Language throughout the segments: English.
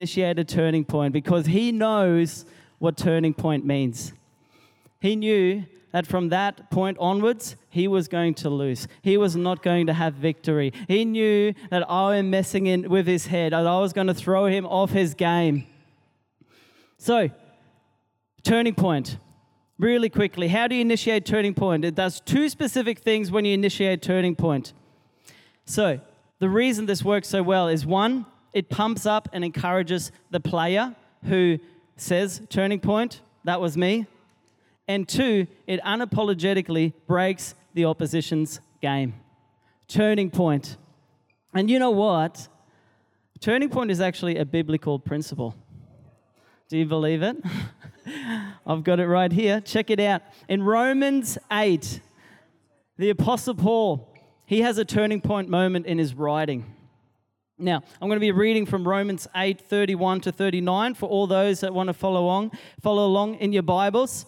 initiate a turning point because he knows what turning point means. He knew that from that point onwards, he was going to lose. He was not going to have victory. He knew that I am messing in with his head, that I was going to throw him off his game. So, turning point. Really quickly, how do you initiate turning point? It does two specific things when you initiate turning point. So, the reason this works so well is one, it pumps up and encourages the player who says turning point, that was me. And two, it unapologetically breaks the opposition's game. Turning point. And you know what? Turning point is actually a biblical principle. Do you believe it? I've got it right here. Check it out. In Romans 8, the Apostle Paul, he has a turning point moment in his writing. Now, I'm going to be reading from Romans 8, 31 to 39 for all those that want to follow along, follow along in your Bibles.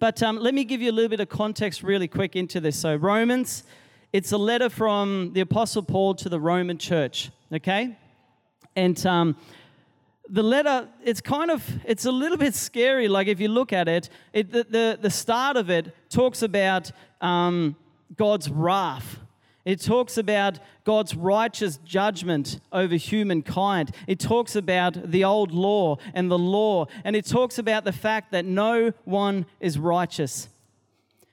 But um, let me give you a little bit of context really quick into this. So, Romans, it's a letter from the Apostle Paul to the Roman church, okay? And um, the letter, it's kind of, it's a little bit scary. Like if you look at it, it the, the, the start of it talks about um, God's wrath it talks about God's righteous judgment over humankind. It talks about the old law and the law. And it talks about the fact that no one is righteous.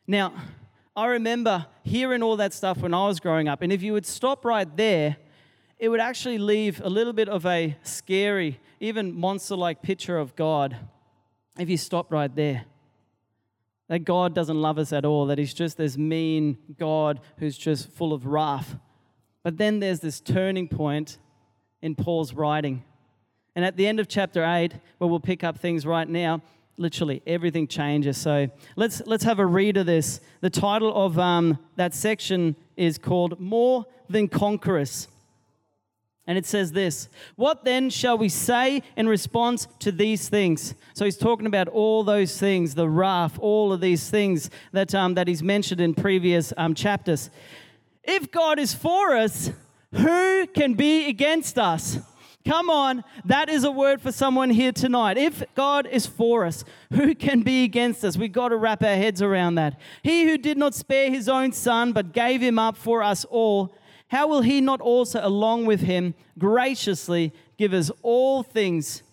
Now, I remember hearing all that stuff when I was growing up. And if you would stop right there, it would actually leave a little bit of a scary, even monster like picture of God if you stop right there that God doesn't love us at all, that He's just this mean God who's just full of wrath. But then there's this turning point in Paul's writing. And at the end of chapter 8, where we'll pick up things right now, literally everything changes. So let's, let's have a read of this. The title of um, that section is called More Than Conquerors. And it says this What then shall we say in response to these things? So he's talking about all those things, the wrath, all of these things that, um, that he's mentioned in previous um, chapters. If God is for us, who can be against us? Come on, that is a word for someone here tonight. If God is for us, who can be against us? We've got to wrap our heads around that. He who did not spare his own son, but gave him up for us all how will he not also, along with him, graciously give us all things?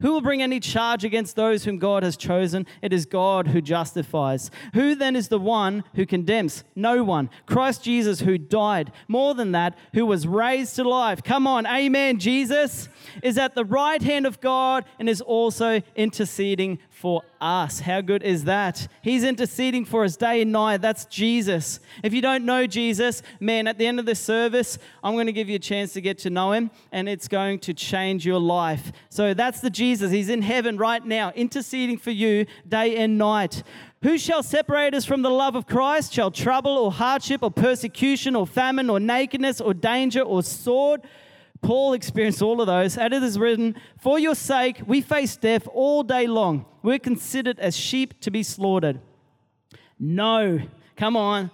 Who will bring any charge against those whom God has chosen? It is God who justifies. Who then is the one who condemns? No one. Christ Jesus, who died. More than that, who was raised to life. Come on, amen. Jesus is at the right hand of God and is also interceding for us. How good is that? He's interceding for us day and night. That's Jesus. If you don't know Jesus, man, at the end of the service, I'm going to give you a chance to get to know him and it's going to change your life. So that's the Jesus. He's in heaven right now, interceding for you day and night. Who shall separate us from the love of Christ? Shall trouble or hardship or persecution or famine or nakedness or danger or sword? Paul experienced all of those. And it is written, For your sake, we face death all day long. We're considered as sheep to be slaughtered. No, come on.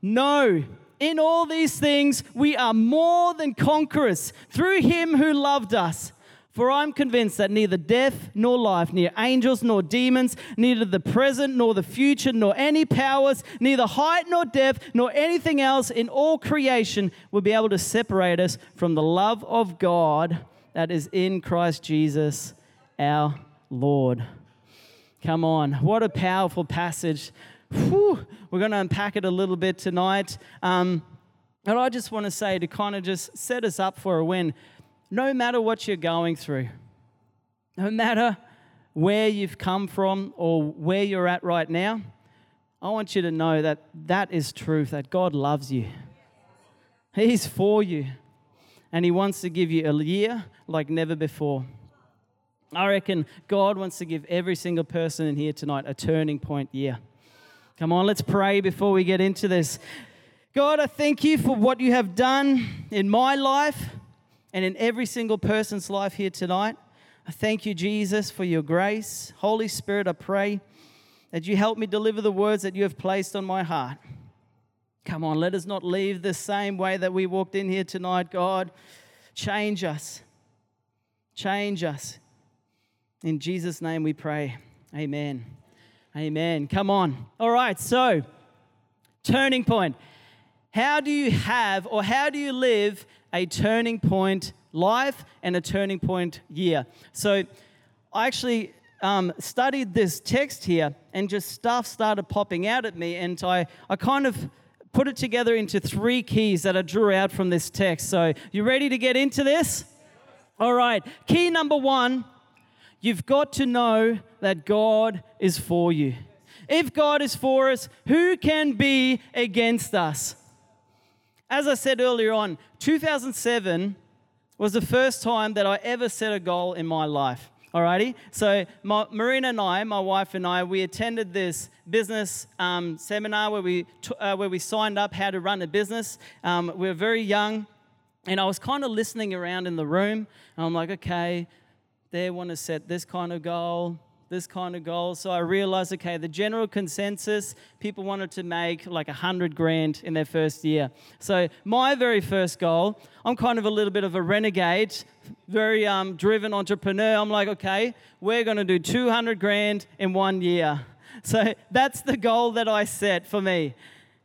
No, in all these things, we are more than conquerors through him who loved us. For I'm convinced that neither death nor life, neither angels nor demons, neither the present nor the future, nor any powers, neither height nor depth, nor anything else in all creation will be able to separate us from the love of God that is in Christ Jesus our Lord. Come on, what a powerful passage. Whew. We're going to unpack it a little bit tonight. Um, and I just want to say to kind of just set us up for a win no matter what you're going through, no matter where you've come from or where you're at right now, I want you to know that that is truth, that God loves you. He's for you. And He wants to give you a year like never before. I reckon God wants to give every single person in here tonight a turning point year. Come on, let's pray before we get into this. God, I thank you for what you have done in my life and in every single person's life here tonight. I thank you, Jesus, for your grace. Holy Spirit, I pray that you help me deliver the words that you have placed on my heart. Come on, let us not leave the same way that we walked in here tonight, God. Change us. Change us. In Jesus' name we pray. Amen. Amen. Come on. All right, so turning point. How do you have or how do you live a turning point life and a turning point year? So I actually um, studied this text here and just stuff started popping out at me, and I, I kind of put it together into three keys that I drew out from this text. So, you ready to get into this? All right. Key number one you've got to know that God is for you. If God is for us, who can be against us? As I said earlier on, 2007 was the first time that I ever set a goal in my life. Alrighty, so my, Marina and I, my wife and I, we attended this business um, seminar where we t- uh, where we signed up how to run a business. Um, we were very young, and I was kind of listening around in the room, and I'm like, okay, they want to set this kind of goal this kind of goal. So I realized, okay, the general consensus, people wanted to make like a hundred grand in their first year. So my very first goal, I'm kind of a little bit of a renegade, very um, driven entrepreneur. I'm like, okay, we're going to do 200 grand in one year. So that's the goal that I set for me.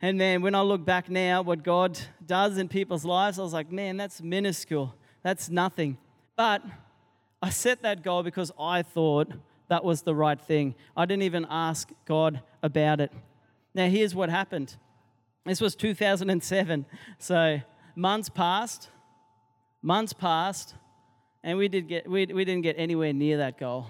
And man, when I look back now, what God does in people's lives, I was like, man, that's minuscule. That's nothing. But I set that goal because I thought that was the right thing. I didn't even ask God about it. Now, here's what happened this was 2007. So, months passed, months passed, and we, did get, we, we didn't get anywhere near that goal.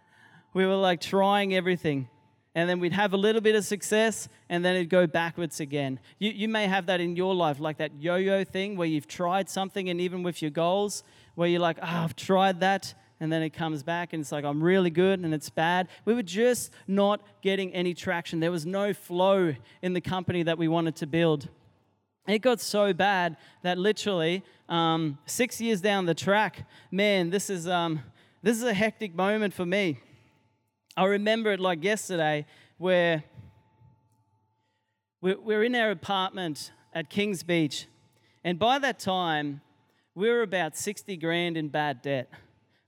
we were like trying everything. And then we'd have a little bit of success, and then it'd go backwards again. You, you may have that in your life, like that yo yo thing where you've tried something, and even with your goals, where you're like, oh, I've tried that, and then it comes back and it's like, I'm really good and it's bad. We were just not getting any traction. There was no flow in the company that we wanted to build. It got so bad that literally um, six years down the track, man, this is, um, this is a hectic moment for me. I remember it like yesterday where we're in our apartment at Kings Beach, and by that time, we were about 60 grand in bad debt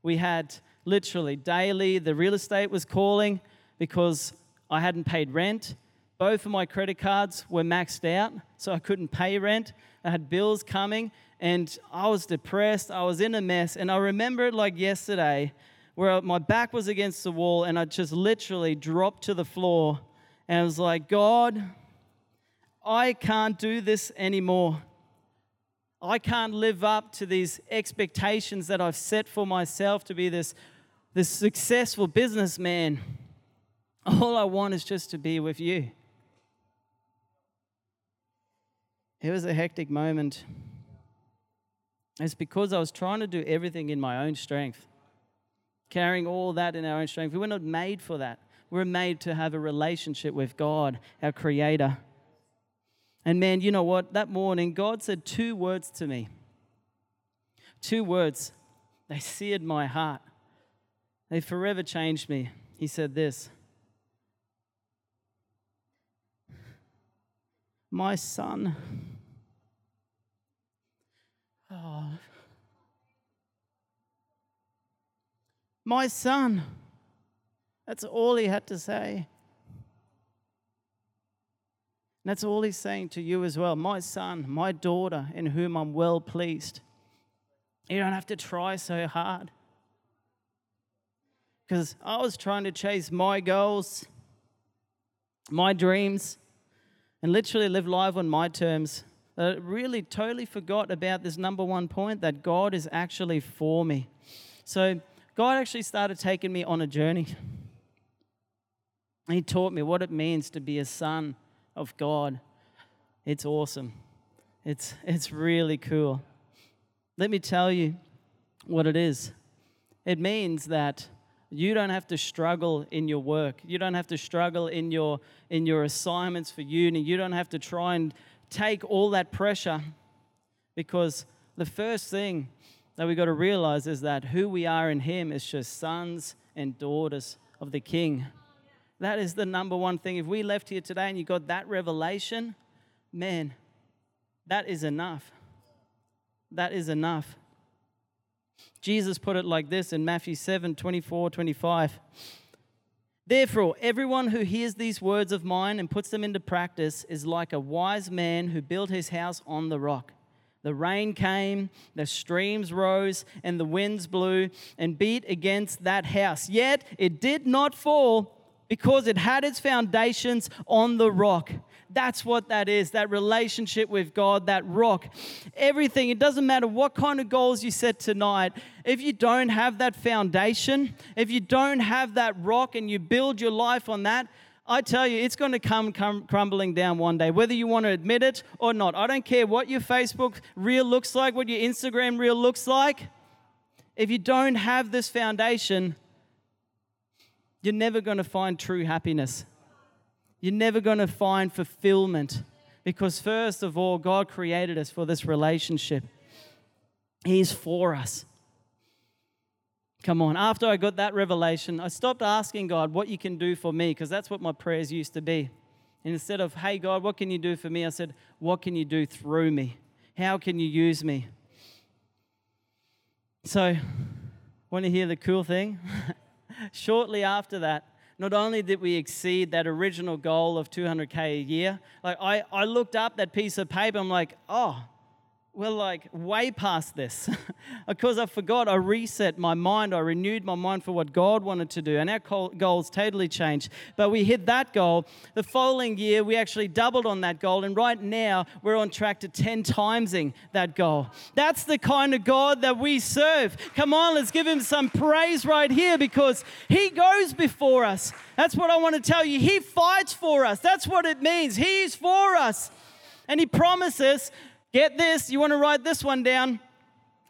we had literally daily, the real estate was calling because I hadn't paid rent. Both of my credit cards were maxed out, so I couldn't pay rent. I had bills coming, and I was depressed. I was in a mess. And I remember it like yesterday, where my back was against the wall, and I just literally dropped to the floor. And I was like, God, I can't do this anymore. I can't live up to these expectations that I've set for myself to be this, this successful businessman. All I want is just to be with you. It was a hectic moment. It's because I was trying to do everything in my own strength, carrying all that in our own strength. We were not made for that. We we're made to have a relationship with God, our Creator. And man, you know what? That morning, God said two words to me. Two words. They seared my heart. They forever changed me. He said this My son. Oh. My son. That's all he had to say. And that's all he's saying to you as well. My son, my daughter, in whom I'm well pleased. You don't have to try so hard. Because I was trying to chase my goals, my dreams, and literally live life on my terms. I really totally forgot about this number one point that God is actually for me. So God actually started taking me on a journey. He taught me what it means to be a son of God. It's awesome. It's, it's really cool. Let me tell you what it is it means that you don't have to struggle in your work. You don't have to struggle in your, in your assignments for uni. You don't have to try and take all that pressure because the first thing that we've got to realize is that who we are in Him is just sons and daughters of the King. That is the number one thing. If we left here today and you got that revelation, man, that is enough. That is enough. Jesus put it like this in Matthew 7 24, 25. Therefore, everyone who hears these words of mine and puts them into practice is like a wise man who built his house on the rock. The rain came, the streams rose, and the winds blew and beat against that house. Yet it did not fall because it had its foundations on the rock. That's what that is that relationship with God, that rock. Everything, it doesn't matter what kind of goals you set tonight, if you don't have that foundation, if you don't have that rock and you build your life on that, I tell you, it's going to come, crumbling down one day, whether you want to admit it or not. I don't care what your Facebook reel looks like, what your Instagram reel looks like. If you don't have this foundation, you're never going to find true happiness. You're never going to find fulfillment because, first of all, God created us for this relationship. He's for us. Come on. After I got that revelation, I stopped asking God what you can do for me because that's what my prayers used to be. Instead of, hey, God, what can you do for me? I said, what can you do through me? How can you use me? So, want to hear the cool thing? Shortly after that, not only did we exceed that original goal of 200K a year, like I, I looked up that piece of paper, I'm like, oh, we're like way past this. because I forgot, I reset my mind, I renewed my mind for what God wanted to do, and our goals totally changed. But we hit that goal. The following year, we actually doubled on that goal, and right now, we're on track to 10 timesing that goal. That's the kind of God that we serve. Come on, let's give him some praise right here because he goes before us. That's what I want to tell you. He fights for us. That's what it means. He's for us. And he promises Get this, you want to write this one down.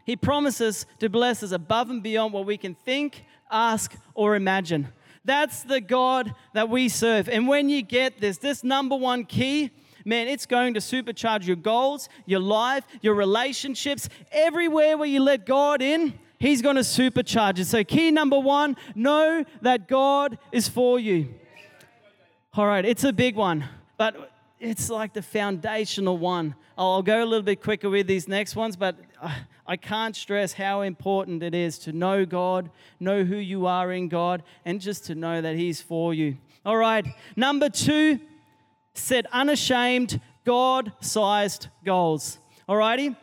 He promises to bless us above and beyond what we can think, ask, or imagine. That's the God that we serve. And when you get this, this number one key, man, it's going to supercharge your goals, your life, your relationships, everywhere where you let God in. He's going to supercharge it. So, key number one know that God is for you. All right, it's a big one, but it's like the foundational one. I'll go a little bit quicker with these next ones, but I can't stress how important it is to know God, know who you are in God, and just to know that He's for you. All right, number two, set unashamed, God sized goals. All righty?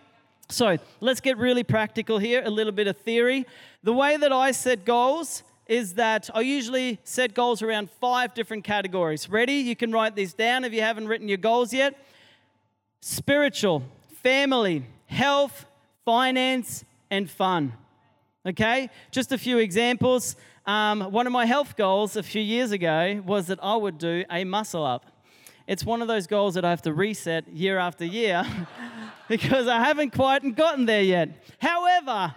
So let's get really practical here, a little bit of theory. The way that I set goals is that I usually set goals around five different categories. Ready? You can write these down if you haven't written your goals yet spiritual, family, health, finance, and fun. Okay? Just a few examples. Um, one of my health goals a few years ago was that I would do a muscle up. It's one of those goals that I have to reset year after year because I haven't quite gotten there yet. However,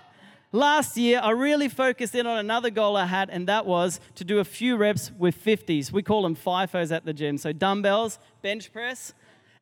Last year, I really focused in on another goal I had, and that was to do a few reps with 50s. We call them FIFOs at the gym. So, dumbbells, bench press,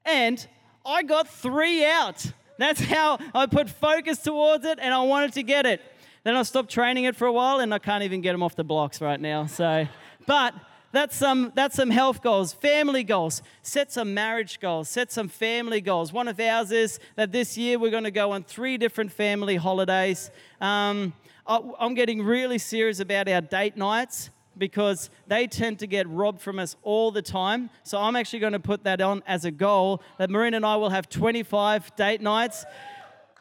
and I got three out. That's how I put focus towards it, and I wanted to get it. Then I stopped training it for a while, and I can't even get them off the blocks right now. So, but that's some, that's some health goals, family goals. Set some marriage goals, set some family goals. One of ours is that this year we're going to go on three different family holidays. Um, I'm getting really serious about our date nights because they tend to get robbed from us all the time. So I'm actually going to put that on as a goal that Marina and I will have 25 date nights.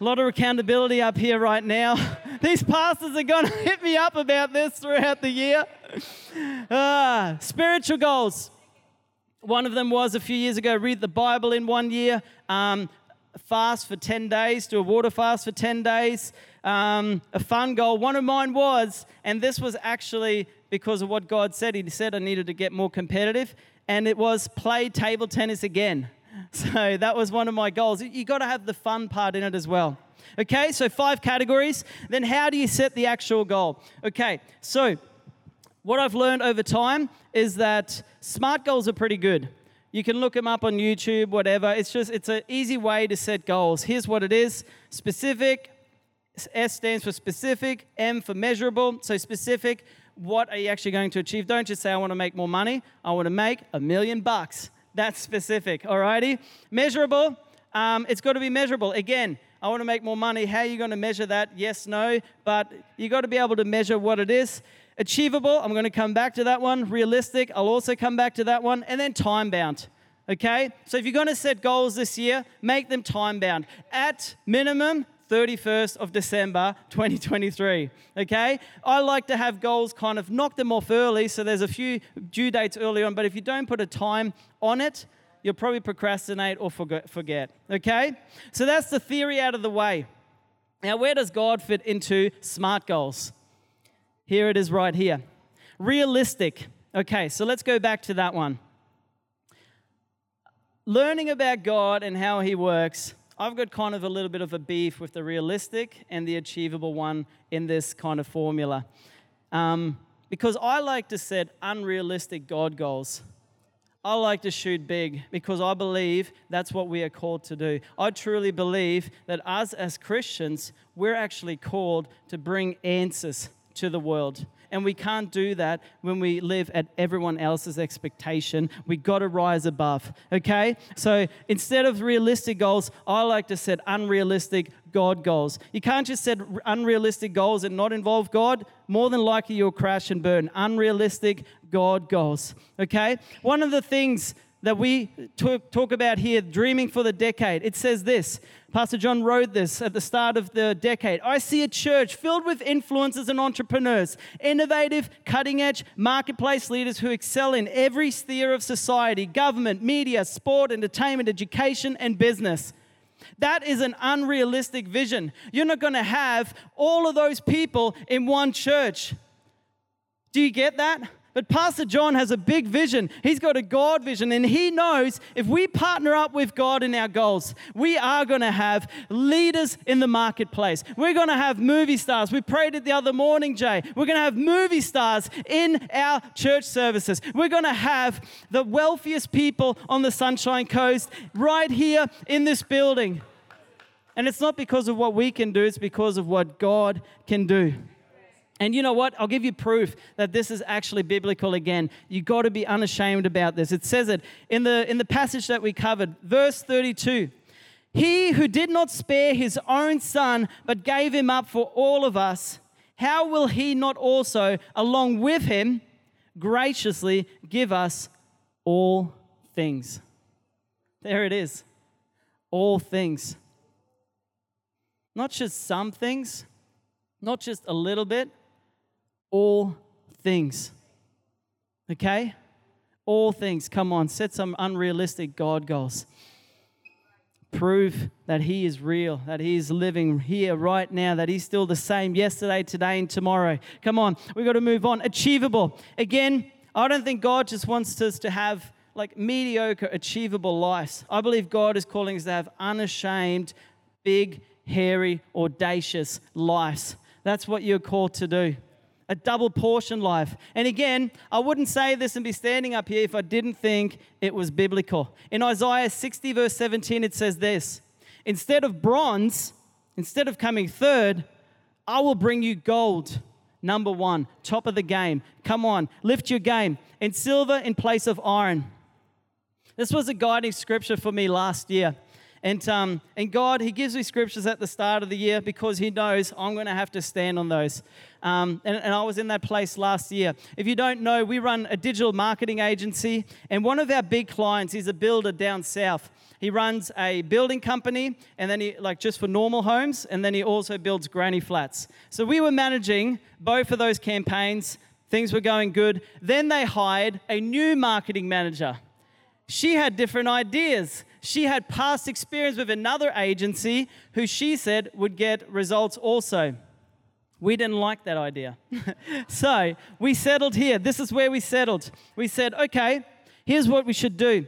A lot of accountability up here right now. These pastors are going to hit me up about this throughout the year. Ah, spiritual goals. One of them was a few years ago read the Bible in one year, um, fast for 10 days, do a water fast for 10 days. Um, a fun goal. One of mine was, and this was actually because of what God said. He said I needed to get more competitive, and it was play table tennis again. So that was one of my goals. You got to have the fun part in it as well. Okay, so five categories. Then how do you set the actual goal? Okay, so what I've learned over time is that SMART goals are pretty good. You can look them up on YouTube, whatever. It's just it's an easy way to set goals. Here's what it is: specific. S stands for specific. M for measurable. So specific. What are you actually going to achieve? Don't just say I want to make more money. I want to make a million bucks. That's specific. Alrighty. Measurable. Um, it's got to be measurable. Again, I want to make more money. How are you going to measure that? Yes, no. But you got to be able to measure what it is. Achievable, I'm going to come back to that one. Realistic, I'll also come back to that one. And then time bound. Okay? So if you're going to set goals this year, make them time bound. At minimum, 31st of December 2023. Okay? I like to have goals kind of knock them off early, so there's a few due dates early on, but if you don't put a time on it, you'll probably procrastinate or forget. Okay? So that's the theory out of the way. Now, where does God fit into SMART goals? Here it is right here. Realistic. Okay, so let's go back to that one. Learning about God and how He works I've got kind of a little bit of a beef with the realistic and the achievable one in this kind of formula. Um, because I like to set unrealistic God goals. I like to shoot big because I believe that's what we are called to do. I truly believe that us as Christians, we're actually called to bring answers to the world. And we can't do that when we live at everyone else's expectation. We got to rise above, okay? So instead of realistic goals, I like to set unrealistic God goals. You can't just set unrealistic goals and not involve God. More than likely, you'll crash and burn. Unrealistic God goals, okay? One of the things that we talk, about here, dreaming for the decade, it says this Pastor John wrote this at the start of the decade. I see a church filled with influencers and entrepreneurs, innovative, cutting edge marketplace leaders who excel in every sphere of society government, media, sport, entertainment, education, and business. That is an unrealistic vision. You're not going to have all of those people in one church. Do you get that? But Pastor John has a big vision. He's got a God vision, and he knows if we partner up with God in our goals, we are going to have leaders in the marketplace. We're going to have movie stars. We prayed it the other morning, Jay. We're going to have movie stars in our church services. We're going to have the wealthiest people on the Sunshine Coast right here in this building. And it's not because of what we can do, it's because of what God can do. And you know what? I'll give you proof that this is actually biblical again. You've got to be unashamed about this. It says it in the in the passage that we covered, verse 32. He who did not spare his own son but gave him up for all of us, how will he not also along with him graciously give us all things? There it is. All things. Not just some things, not just a little bit, all things. Okay? All things. Come on, set some unrealistic God goals. Prove that He is real, that He is living here right now, that He's still the same yesterday, today, and tomorrow. Come on, we've got to move on. Achievable. Again, I don't think God just wants us to have like mediocre, achievable lives. I believe God is calling us to have unashamed, big, hairy, audacious lives. That's what you're called to do a double portion life. And again, I wouldn't say this and be standing up here if I didn't think it was biblical. In Isaiah 60, verse 17, it says this Instead of bronze, instead of coming third, I will bring you gold. Number one, top of the game. Come on, lift your game. And silver in place of iron. This was a guiding scripture for me last year. And, um, and God, He gives me scriptures at the start of the year because He knows I'm going to have to stand on those. Um, and, and, I was in that place last year. If you don't know, we run a digital marketing agency, and one of our big clients is a builder down south. He runs a building company, and then he, like just for normal homes, and then he also builds granny flats. So we were managing both of those campaigns. Things were going good. Then they hired a new marketing manager. She had different ideas she had past experience with another agency who she said would get results also. We didn't like that idea. so we settled here. This is where we settled. We said, okay, here's what we should do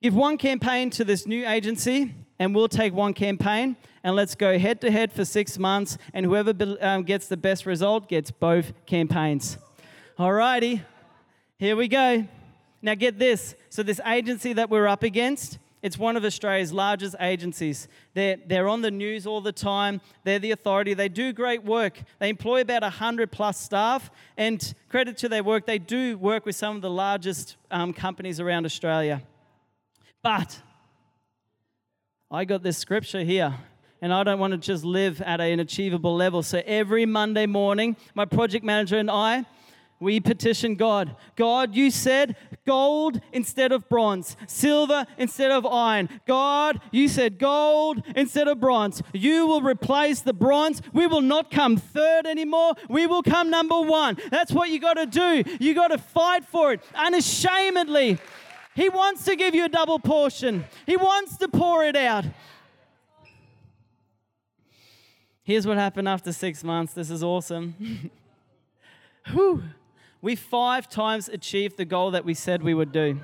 give one campaign to this new agency, and we'll take one campaign, and let's go head to head for six months, and whoever um, gets the best result gets both campaigns. Alrighty, here we go. Now, get this. So, this agency that we're up against, it's one of Australia's largest agencies. They're, they're on the news all the time. They're the authority. They do great work. They employ about 100 plus staff. And credit to their work, they do work with some of the largest um, companies around Australia. But I got this scripture here. and I don't want to just live at an achievable level. So every Monday morning, my project manager and I, we petition God. God, you said gold instead of bronze, silver instead of iron. God, you said gold instead of bronze. You will replace the bronze. We will not come third anymore. We will come number one. That's what you got to do. You got to fight for it unashamedly. He wants to give you a double portion, He wants to pour it out. Here's what happened after six months. This is awesome. Whew we five times achieved the goal that we said we would do.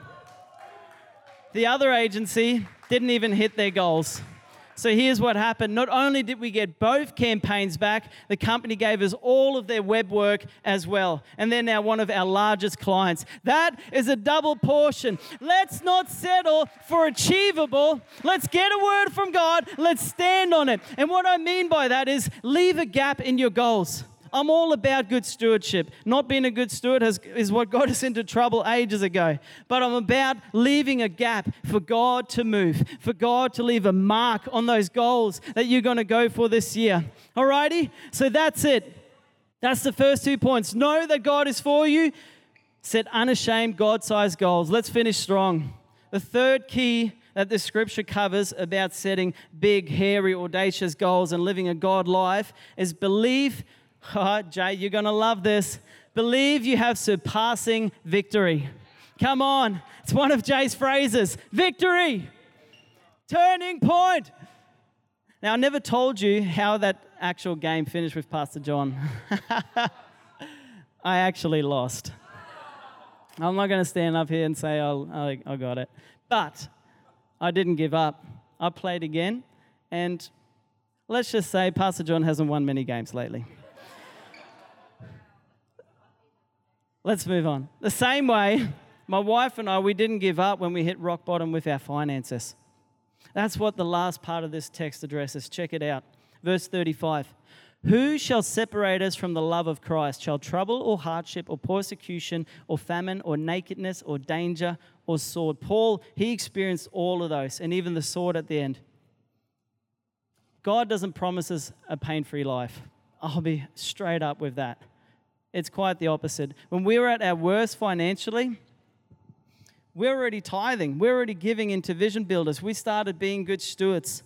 The other agency didn't even hit their goals. So here's what happened. Not only did we get both campaigns back, the company gave us all of their web work as well. And they're now one of our largest clients. That is a double portion. Let's not settle for achievable. Let's get a word from God. Let's stand on it. And what I mean by that is leave a gap in your goals. I'm all about good stewardship. Not being a good steward has, is what got us into trouble ages ago. But I'm about leaving a gap for God to move, for God to leave a mark on those goals that you're going to go for this year. Alrighty? So that's it. That's the first two points. Know that God is for you. Set unashamed God sized goals. Let's finish strong. The third key that the scripture covers about setting big, hairy, audacious goals and living a God life is believe Oh, Jay, you're going to love this. Believe you have surpassing victory. Come on. It's one of Jay's phrases victory, turning point. Now, I never told you how that actual game finished with Pastor John. I actually lost. I'm not going to stand up here and say I, I got it. But I didn't give up. I played again, and let's just say Pastor John hasn't won many games lately. Let's move on. The same way, my wife and I, we didn't give up when we hit rock bottom with our finances. That's what the last part of this text addresses. Check it out. Verse 35. Who shall separate us from the love of Christ? Shall trouble or hardship or persecution or famine or nakedness or danger or sword? Paul, he experienced all of those and even the sword at the end. God doesn't promise us a pain free life. I'll be straight up with that. It's quite the opposite. When we were at our worst financially, we're already tithing. We're already giving into vision builders. We started being good stewards.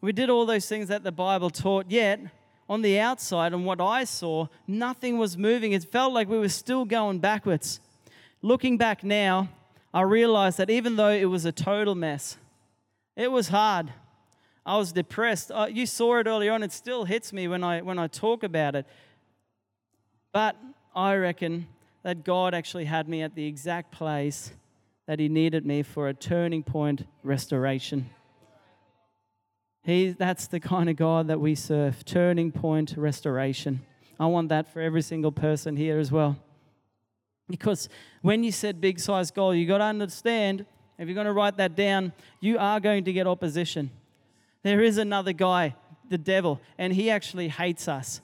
We did all those things that the Bible taught, yet on the outside, and what I saw, nothing was moving. It felt like we were still going backwards. Looking back now, I realized that even though it was a total mess, it was hard. I was depressed. Uh, you saw it earlier on. It still hits me when I, when I talk about it. But I reckon that God actually had me at the exact place that He needed me for a turning point restoration. He, that's the kind of God that we serve turning point restoration. I want that for every single person here as well. Because when you set big size goal, you got to understand, if you're going to write that down, you are going to get opposition. There is another guy, the devil, and he actually hates us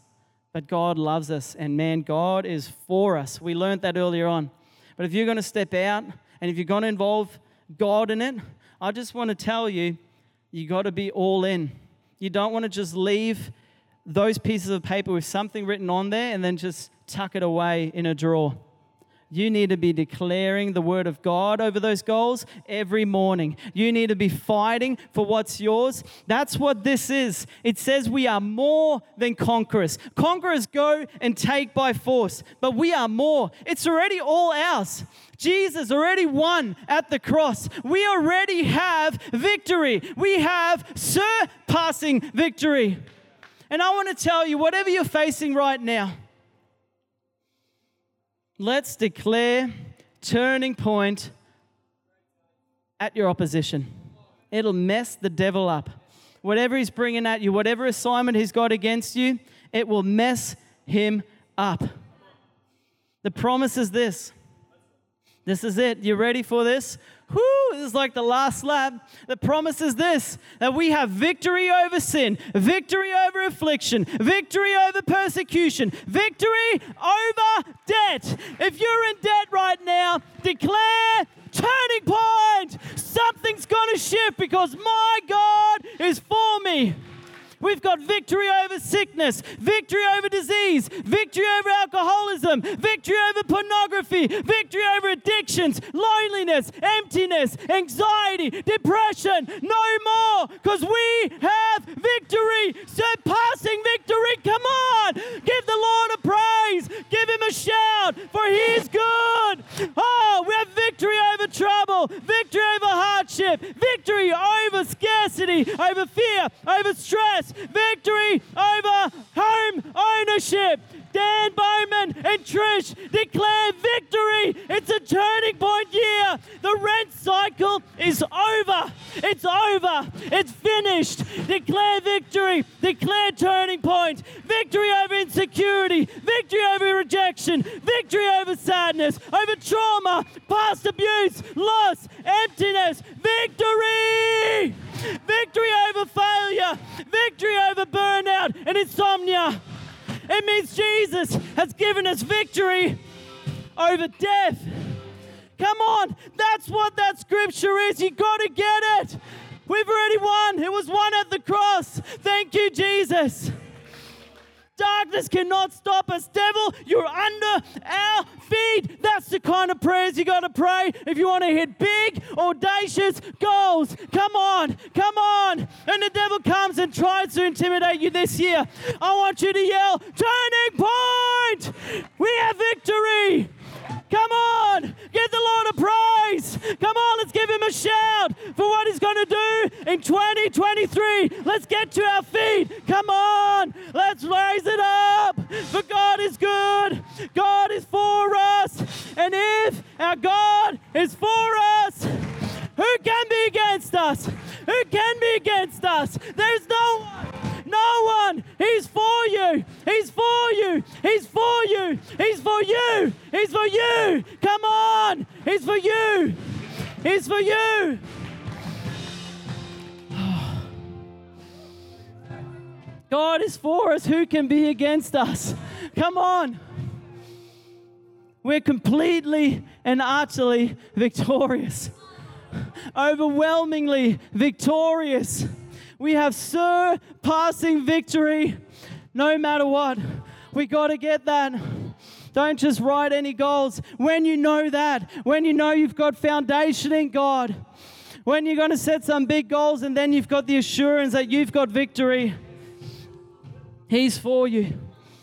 but God loves us. And man, God is for us. We learned that earlier on. But if you're going to step out and if you're going to involve God in it, I just want to tell you, you got to be all in. You don't want to just leave those pieces of paper with something written on there and then just tuck it away in a drawer. You need to be declaring the word of God over those goals every morning. You need to be fighting for what's yours. That's what this is. It says we are more than conquerors. Conquerors go and take by force, but we are more. It's already all ours. Jesus already won at the cross. We already have victory. We have surpassing victory. And I want to tell you, whatever you're facing right now, Let's declare turning point at your opposition. It'll mess the devil up. Whatever he's bringing at you, whatever assignment he's got against you, it will mess him up. The promise is this. This is it. You ready for this? Whoo, this is like the last lap. The promise is this that we have victory over sin, victory over affliction, victory over persecution, victory over debt. If you're in debt right now, declare turning point. Something's going to shift because my God is for me. We've got victory over sickness, victory over disease, victory over alcoholism, victory over pornography, victory over addictions, loneliness, emptiness, anxiety, depression. No more because we have victory, surpassing victory. Come on, give the Lord a praise, give him a shout, for he is good. Oh, we have victory over trouble, victory over hardship, victory over scarcity, over fear, over stress victory over home ownership. Dan Bowman and Trish declare victory. It's a turning point year. The rent cycle is over. It's over. It's finished. Declare victory. Declare turning point. Victory over insecurity. Victory over rejection. Victory over sadness. Over trauma. Past abuse. Loss. Emptiness. Victory. Victory over failure. Victory over burnout and insomnia. It means Jesus has given us victory over death. Come on, that's what that scripture is. You got to get it. We've already won. It was won at the cross. Thank you, Jesus. Darkness cannot stop us. Devil, you're under our feet. That's the kind of prayers you got to pray if you want to hit big, audacious goals. Come on, come on. And the devil comes and tries to intimidate you this year. I want you to yell, Turning point! We have victory! Come on, give the Lord a praise. Come on, let's give him a shout for what he's going to do in 2023. Let's get to our feet. Come on, let's raise it up. For God is good, God is for us. And if our God is for us, who can be against us? Who can be against us? There's no one. No one. He's for you. He's for you. He's for you. He's for you. He's for you. Come on. He's for you. He's for you. God is for us. Who can be against us? Come on. We're completely and utterly victorious. Overwhelmingly victorious. We have surpassing victory no matter what. We got to get that. Don't just write any goals. When you know that, when you know you've got foundation in God, when you're going to set some big goals and then you've got the assurance that you've got victory, He's for you.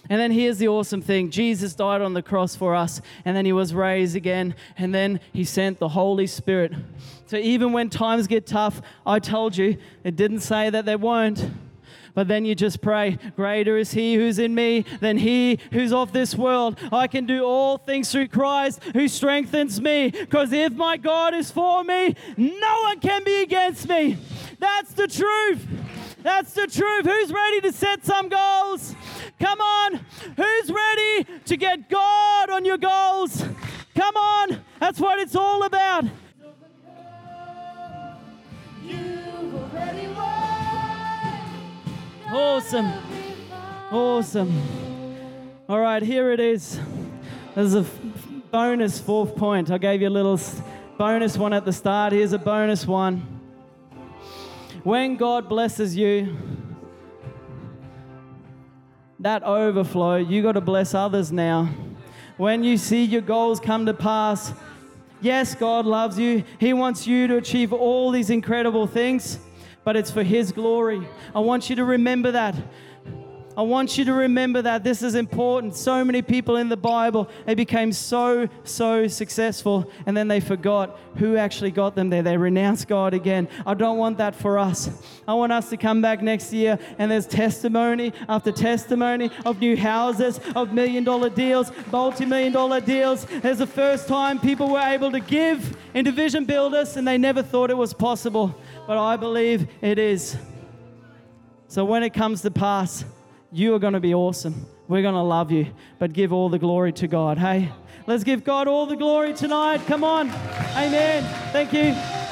And then here's the awesome thing Jesus died on the cross for us, and then he was raised again, and then he sent the Holy Spirit. So even when times get tough, I told you, it didn't say that they won't. But then you just pray, Greater is He who's in me than He who's of this world. I can do all things through Christ who strengthens me. Because if my God is for me, no one can be against me. That's the truth. That's the truth. Who's ready to set some goals? Come on. Who's ready to get God on your goals? Come on. That's what it's all about. Awesome. Awesome. All right, here it is. There's a bonus fourth point. I gave you a little bonus one at the start. Here's a bonus one. When God blesses you, that overflow, you got to bless others now. When you see your goals come to pass, yes, God loves you. He wants you to achieve all these incredible things but it's for His glory. I want you to remember that. I want you to remember that this is important. So many people in the Bible, they became so, so successful and then they forgot who actually got them there. They renounced God again. I don't want that for us. I want us to come back next year and there's testimony after testimony of new houses, of million dollar deals, multi million dollar deals. There's the first time people were able to give into Vision Builders and they never thought it was possible but I believe it is. So when it comes to pass, you are going to be awesome. We're going to love you, but give all the glory to God. Hey, let's give God all the glory tonight. Come on. Amen. Thank you.